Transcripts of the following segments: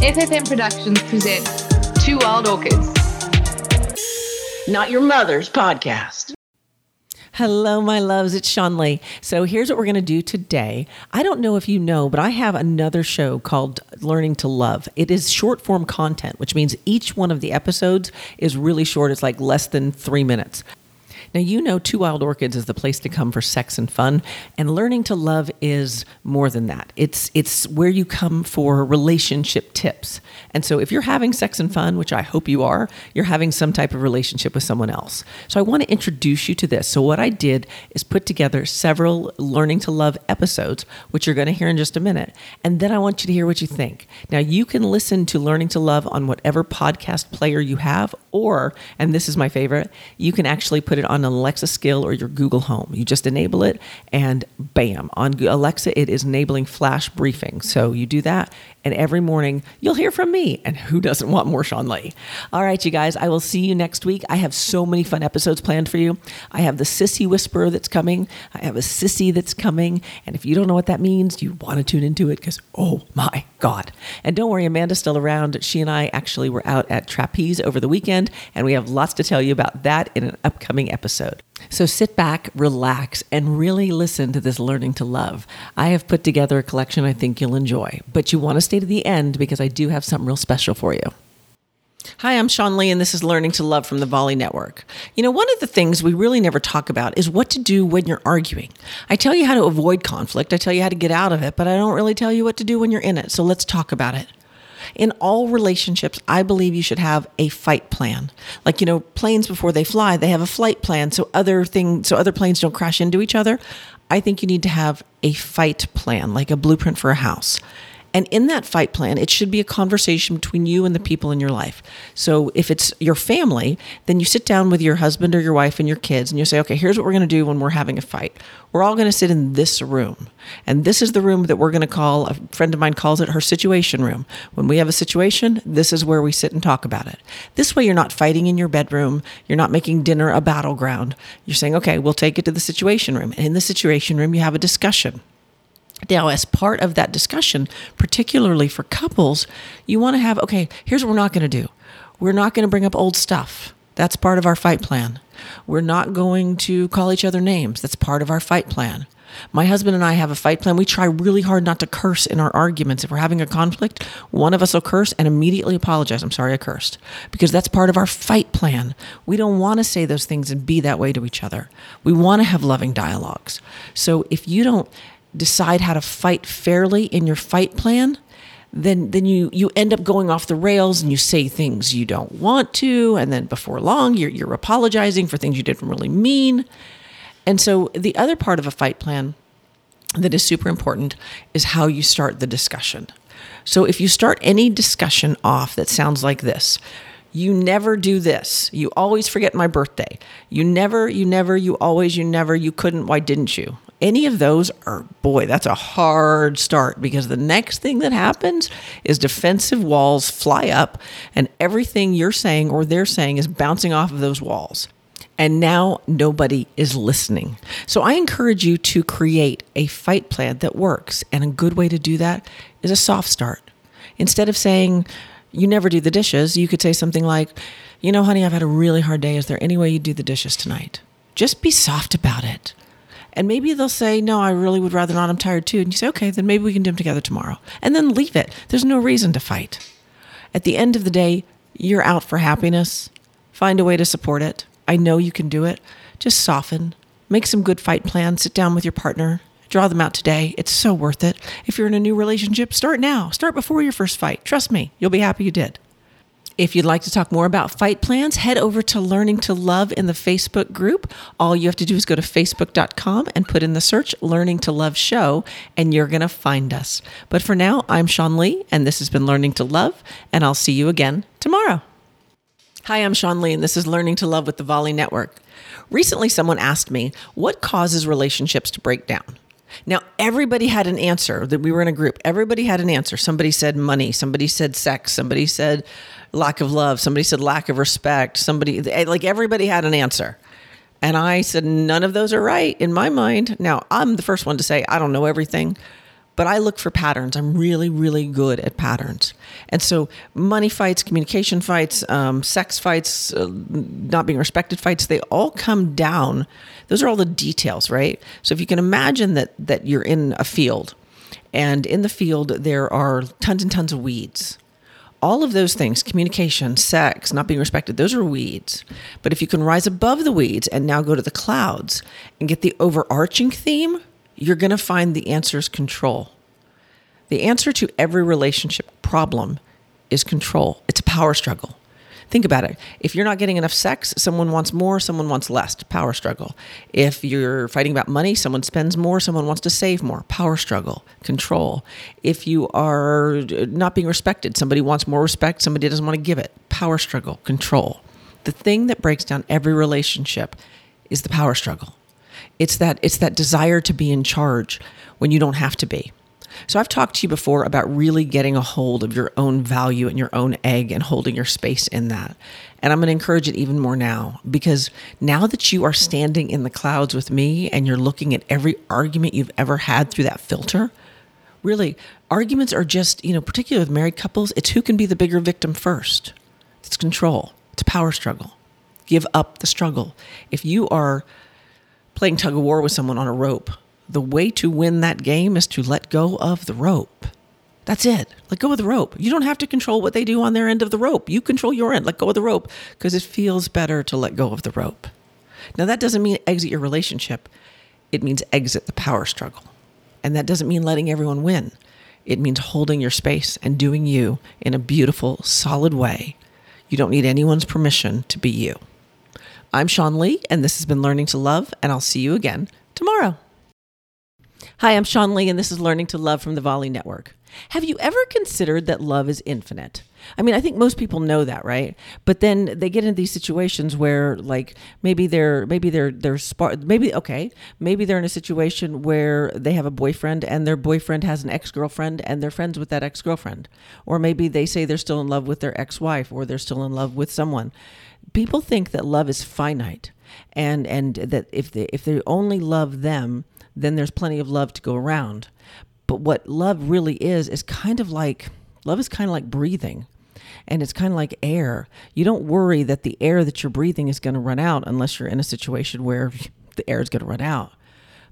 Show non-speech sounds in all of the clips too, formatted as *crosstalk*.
FFM Productions presents Two Wild Orchids. Not your mother's podcast. Hello, my loves. It's Sean Lee. So here's what we're going to do today. I don't know if you know, but I have another show called Learning to Love. It is short form content, which means each one of the episodes is really short. It's like less than three minutes. Now, you know, Two Wild Orchids is the place to come for sex and fun, and learning to love is more than that. It's it's where you come for relationship tips. And so, if you're having sex and fun, which I hope you are, you're having some type of relationship with someone else. So, I want to introduce you to this. So, what I did is put together several learning to love episodes, which you're going to hear in just a minute, and then I want you to hear what you think. Now, you can listen to Learning to Love on whatever podcast player you have, or, and this is my favorite, you can actually put it on an Alexa skill or your Google Home. You just enable it, and bam, on Alexa, it is enabling flash briefing. So you do that, and every morning you'll hear from me. And who doesn't want more Sean Lee? All right, you guys, I will see you next week. I have so many fun episodes planned for you. I have the Sissy Whisperer that's coming, I have a Sissy that's coming. And if you don't know what that means, you want to tune into it because, oh my God. And don't worry, Amanda's still around. She and I actually were out at Trapeze over the weekend, and we have lots to tell you about that in an upcoming episode. So sit back, relax, and really listen to this Learning to Love. I have put together a collection I think you'll enjoy, but you want to stay to the end because I do have something real special for you. Hi, I'm Sean Lee, and this is Learning to Love from the Volley Network. You know, one of the things we really never talk about is what to do when you're arguing. I tell you how to avoid conflict, I tell you how to get out of it, but I don't really tell you what to do when you're in it. So let's talk about it. In all relationships, I believe you should have a fight plan. Like, you know, planes before they fly, they have a flight plan so other things so other planes don't crash into each other. I think you need to have a fight plan, like a blueprint for a house. And in that fight plan, it should be a conversation between you and the people in your life. So if it's your family, then you sit down with your husband or your wife and your kids and you say, okay, here's what we're going to do when we're having a fight. We're all going to sit in this room. And this is the room that we're going to call, a friend of mine calls it her situation room. When we have a situation, this is where we sit and talk about it. This way, you're not fighting in your bedroom. You're not making dinner a battleground. You're saying, okay, we'll take it to the situation room. And in the situation room, you have a discussion. Now, as part of that discussion, particularly for couples, you want to have okay, here's what we're not going to do. We're not going to bring up old stuff. That's part of our fight plan. We're not going to call each other names. That's part of our fight plan. My husband and I have a fight plan. We try really hard not to curse in our arguments. If we're having a conflict, one of us will curse and immediately apologize. I'm sorry I cursed. Because that's part of our fight plan. We don't want to say those things and be that way to each other. We want to have loving dialogues. So if you don't decide how to fight fairly in your fight plan, then then you you end up going off the rails and you say things you don't want to, and then before long you're you're apologizing for things you didn't really mean. And so the other part of a fight plan that is super important is how you start the discussion. So if you start any discussion off that sounds like this, you never do this. You always forget my birthday. You never, you never, you always, you never, you couldn't, why didn't you? Any of those are, boy, that's a hard start because the next thing that happens is defensive walls fly up and everything you're saying or they're saying is bouncing off of those walls. And now nobody is listening. So I encourage you to create a fight plan that works. And a good way to do that is a soft start. Instead of saying, you never do the dishes, you could say something like, You know, honey, I've had a really hard day. Is there any way you do the dishes tonight? Just be soft about it. And maybe they'll say, No, I really would rather not. I'm tired too. And you say, Okay, then maybe we can do them together tomorrow. And then leave it. There's no reason to fight. At the end of the day, you're out for happiness. Find a way to support it. I know you can do it. Just soften. Make some good fight plans. Sit down with your partner. Draw them out today. It's so worth it. If you're in a new relationship, start now. Start before your first fight. Trust me, you'll be happy you did. If you'd like to talk more about fight plans, head over to Learning to Love in the Facebook group. All you have to do is go to facebook.com and put in the search Learning to Love Show, and you're going to find us. But for now, I'm Sean Lee, and this has been Learning to Love, and I'll see you again tomorrow. Hi, I'm Sean Lee, and this is Learning to Love with the Volley Network. Recently, someone asked me, What causes relationships to break down? Now, everybody had an answer that we were in a group. Everybody had an answer. Somebody said money. Somebody said sex. Somebody said lack of love. Somebody said lack of respect. Somebody, like everybody had an answer. And I said, none of those are right in my mind. Now, I'm the first one to say, I don't know everything, but I look for patterns. I'm really, really good at patterns. And so, money fights, communication fights, um, sex fights, uh, not being respected fights, they all come down. Those are all the details, right? So, if you can imagine that, that you're in a field, and in the field, there are tons and tons of weeds all of those things communication, sex, not being respected those are weeds. But if you can rise above the weeds and now go to the clouds and get the overarching theme, you're going to find the answer is control. The answer to every relationship problem is control, it's a power struggle. Think about it. If you're not getting enough sex, someone wants more, someone wants less. Power struggle. If you're fighting about money, someone spends more, someone wants to save more. Power struggle. Control. If you are not being respected, somebody wants more respect, somebody doesn't want to give it. Power struggle. Control. The thing that breaks down every relationship is the power struggle. It's that it's that desire to be in charge when you don't have to be. So I've talked to you before about really getting a hold of your own value and your own egg and holding your space in that. And I'm going to encourage it even more now because now that you are standing in the clouds with me and you're looking at every argument you've ever had through that filter, really, arguments are just, you know, particularly with married couples, it's who can be the bigger victim first. It's control, it's a power struggle. Give up the struggle. If you are playing tug of war with someone on a rope, the way to win that game is to let go of the rope. That's it. Let go of the rope. You don't have to control what they do on their end of the rope. You control your end. Let go of the rope because it feels better to let go of the rope. Now, that doesn't mean exit your relationship, it means exit the power struggle. And that doesn't mean letting everyone win. It means holding your space and doing you in a beautiful, solid way. You don't need anyone's permission to be you. I'm Sean Lee, and this has been Learning to Love, and I'll see you again tomorrow. Hi, I'm Sean Lee, and this is Learning to Love from the Volley Network. Have you ever considered that love is infinite? I mean, I think most people know that, right? But then they get into these situations where, like, maybe they're maybe they're they're maybe okay, maybe they're in a situation where they have a boyfriend and their boyfriend has an ex girlfriend and they're friends with that ex girlfriend, or maybe they say they're still in love with their ex wife or they're still in love with someone. People think that love is finite, and and that if they if they only love them then there's plenty of love to go around. But what love really is, is kind of like love is kind of like breathing. And it's kind of like air. You don't worry that the air that you're breathing is going to run out unless you're in a situation where *laughs* the air is going to run out.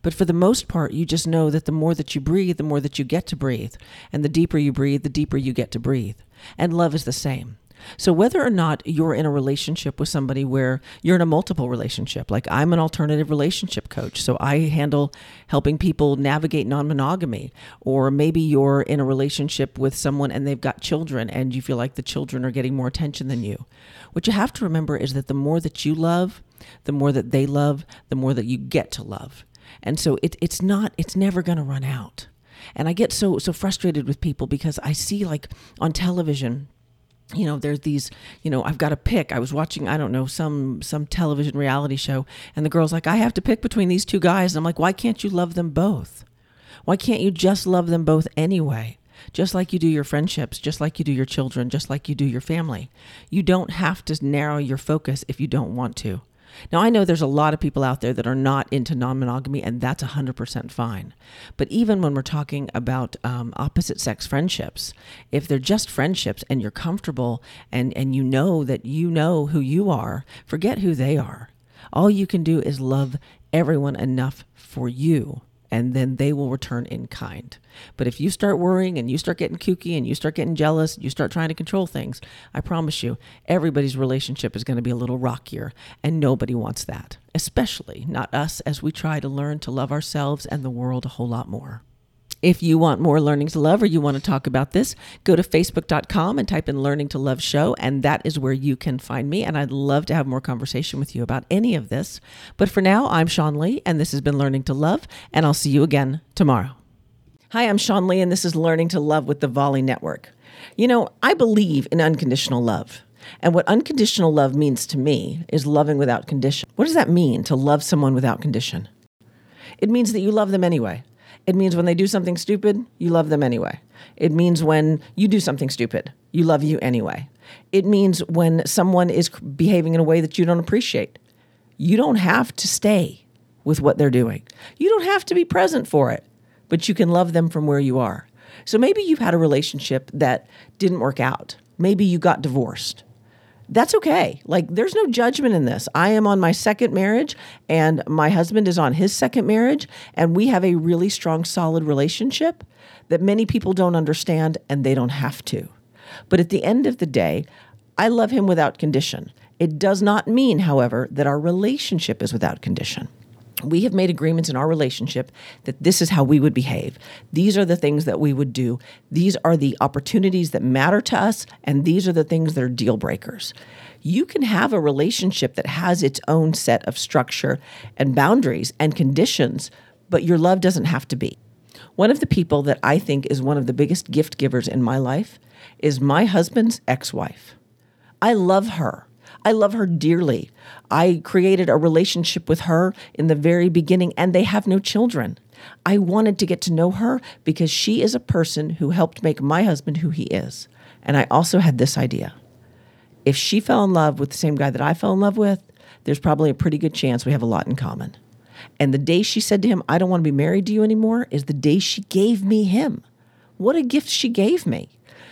But for the most part, you just know that the more that you breathe, the more that you get to breathe. And the deeper you breathe, the deeper you get to breathe. And love is the same. So, whether or not you're in a relationship with somebody where you're in a multiple relationship, like I'm an alternative relationship coach, so I handle helping people navigate non monogamy, or maybe you're in a relationship with someone and they've got children and you feel like the children are getting more attention than you. What you have to remember is that the more that you love, the more that they love, the more that you get to love. And so it, it's not, it's never going to run out. And I get so so frustrated with people because I see like on television you know there's these you know i've got to pick. I was watching i don't know some some television reality show and the girl's like i have to pick between these two guys. And i'm like why can't you love them both? Why can't you just love them both anyway? Just like you do your friendships just like you do your children just like you do your family. You don't have to narrow your focus if you don't want to now, I know there's a lot of people out there that are not into non monogamy, and that's 100% fine. But even when we're talking about um, opposite sex friendships, if they're just friendships and you're comfortable and, and you know that you know who you are, forget who they are. All you can do is love everyone enough for you and then they will return in kind. But if you start worrying and you start getting kooky and you start getting jealous, you start trying to control things, I promise you, everybody's relationship is going to be a little rockier, and nobody wants that, especially not us as we try to learn to love ourselves and the world a whole lot more. If you want more Learning to Love or you want to talk about this, go to facebook.com and type in Learning to Love Show, and that is where you can find me. And I'd love to have more conversation with you about any of this. But for now, I'm Sean Lee, and this has been Learning to Love, and I'll see you again tomorrow. Hi, I'm Sean Lee, and this is Learning to Love with the Volley Network. You know, I believe in unconditional love. And what unconditional love means to me is loving without condition. What does that mean to love someone without condition? It means that you love them anyway. It means when they do something stupid, you love them anyway. It means when you do something stupid, you love you anyway. It means when someone is behaving in a way that you don't appreciate, you don't have to stay with what they're doing. You don't have to be present for it. but you can love them from where you are. So maybe you've had a relationship that didn't work out. Maybe you got divorced. That's okay. Like, there's no judgment in this. I am on my second marriage, and my husband is on his second marriage, and we have a really strong, solid relationship that many people don't understand, and they don't have to. But at the end of the day, I love him without condition. It does not mean, however, that our relationship is without condition we have made agreements in our relationship that this is how we would behave. These are the things that we would do. These are the opportunities that matter to us, and these are the things that are deal breakers. You can have a relationship that has its own set of structure and boundaries and conditions, but your love doesn't have to be. One of the people that I think is one of the biggest gift givers in my life is my husband's ex wife. I love her. I love her dearly. I created a relationship with her in the very beginning, and they have no children. I wanted to get to know her because she is a person who helped make my husband who he is. And I also had this idea if she fell in love with the same guy that I fell in love with, there's probably a pretty good chance we have a lot in common. And the day she said to him, I don't want to be married to you anymore, is the day she gave me him. What a gift she gave me.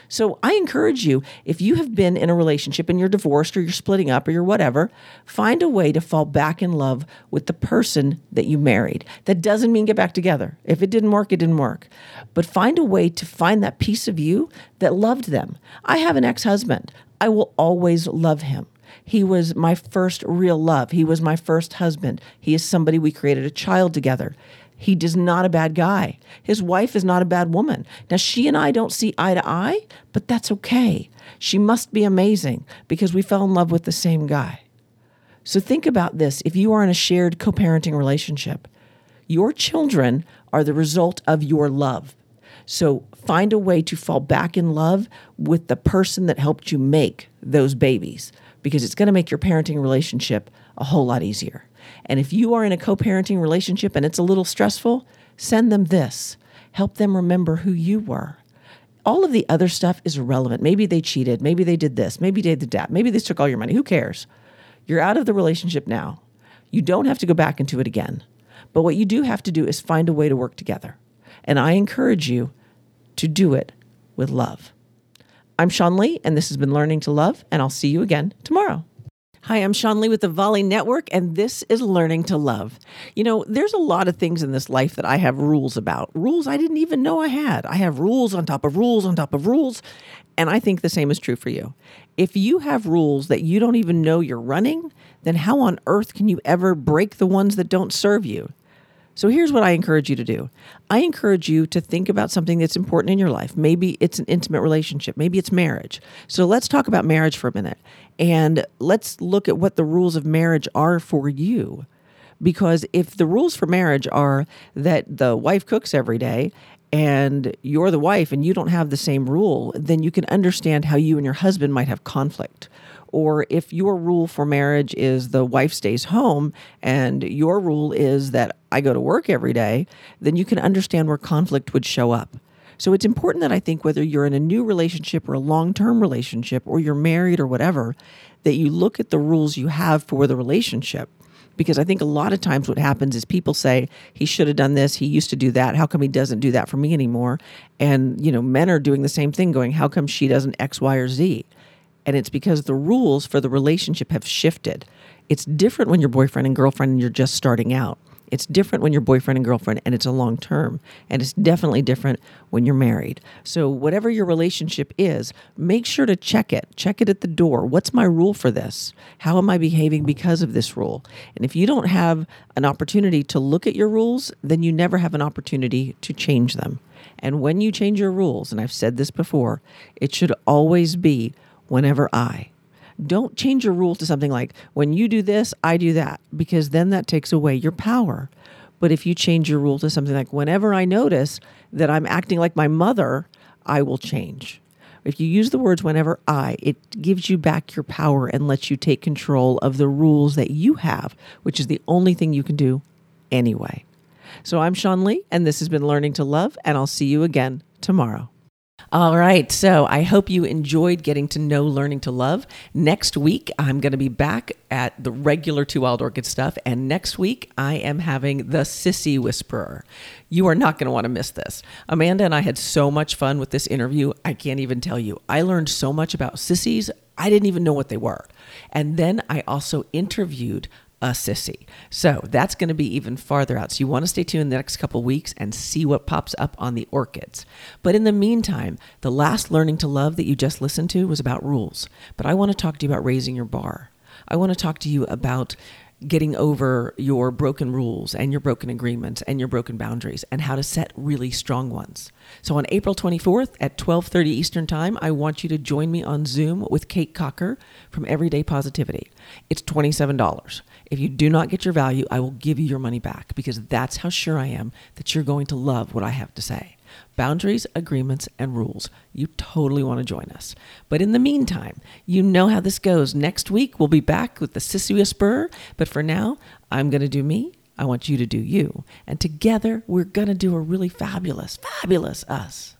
So I encourage you, if you have been in a relationship and you're divorced or you're splitting up or you're whatever, find a way to fall back in love with the person that you married. That doesn't mean get back together. If it didn't work, it didn't work. But find a way to find that piece of you that loved them. I have an ex husband. I will always love him. He was my first real love. He was my first husband. He is somebody we created a child together. He is not a bad guy. His wife is not a bad woman. Now, she and I don't see eye to eye, but that's okay. She must be amazing because we fell in love with the same guy. So think about this if you are in a shared co parenting relationship, your children are the result of your love. So find a way to fall back in love with the person that helped you make those babies because it's going to make your parenting relationship a whole lot easier. And if you are in a co parenting relationship and it's a little stressful, send them this. Help them remember who you were. All of the other stuff is irrelevant. Maybe they cheated. Maybe they did this. Maybe they did that. Maybe they took all your money. Who cares? You're out of the relationship now. You don't have to go back into it again. But what you do have to do is find a way to work together. And I encourage you to do it with love. I'm Sean Lee, and this has been Learning to Love, and I'll see you again tomorrow. Hi, I'm Sean Lee with the Volley Network, and this is Learning to Love. You know, there's a lot of things in this life that I have rules about, rules I didn't even know I had. I have rules on top of rules on top of rules, and I think the same is true for you. If you have rules that you don't even know you're running, then how on earth can you ever break the ones that don't serve you? So here's what I encourage you to do. I encourage you to think about something that's important in your life. Maybe it's an intimate relationship, maybe it's marriage. So let's talk about marriage for a minute and let's look at what the rules of marriage are for you. Because if the rules for marriage are that the wife cooks every day and you're the wife and you don't have the same rule, then you can understand how you and your husband might have conflict or if your rule for marriage is the wife stays home and your rule is that I go to work every day, then you can understand where conflict would show up. So it's important that I think whether you're in a new relationship or a long term relationship or you're married or whatever, that you look at the rules you have for the relationship. Because I think a lot of times what happens is people say, he should have done this, he used to do that. How come he doesn't do that for me anymore? And, you know, men are doing the same thing, going, how come she doesn't X, Y, or Z? And it's because the rules for the relationship have shifted. It's different when you're boyfriend and girlfriend and you're just starting out. It's different when you're boyfriend and girlfriend and it's a long term. And it's definitely different when you're married. So, whatever your relationship is, make sure to check it. Check it at the door. What's my rule for this? How am I behaving because of this rule? And if you don't have an opportunity to look at your rules, then you never have an opportunity to change them. And when you change your rules, and I've said this before, it should always be whenever I. Don't change your rule to something like, when you do this, I do that, because then that takes away your power. But if you change your rule to something like, whenever I notice that I'm acting like my mother, I will change. If you use the words whenever I, it gives you back your power and lets you take control of the rules that you have, which is the only thing you can do anyway. So I'm Sean Lee, and this has been Learning to Love, and I'll see you again tomorrow. All right. So I hope you enjoyed getting to know Learning to Love. Next week, I'm going to be back at the regular Two Wild Orchid stuff. And next week, I am having the Sissy Whisperer. You are not going to want to miss this. Amanda and I had so much fun with this interview. I can't even tell you. I learned so much about sissies. I didn't even know what they were. And then I also interviewed a sissy. So that's going to be even farther out. So you want to stay tuned the next couple weeks and see what pops up on the orchids. But in the meantime, the last learning to love that you just listened to was about rules. But I want to talk to you about raising your bar. I want to talk to you about getting over your broken rules and your broken agreements and your broken boundaries and how to set really strong ones. So on April 24th at 12:30 Eastern Time, I want you to join me on Zoom with Kate Cocker from Everyday Positivity. It's $27. If you do not get your value, I will give you your money back because that's how sure I am that you're going to love what I have to say. Boundaries, agreements, and rules. You totally want to join us. But in the meantime, you know how this goes. Next week, we'll be back with the Sissy Whisperer. But for now, I'm going to do me. I want you to do you. And together, we're going to do a really fabulous, fabulous us.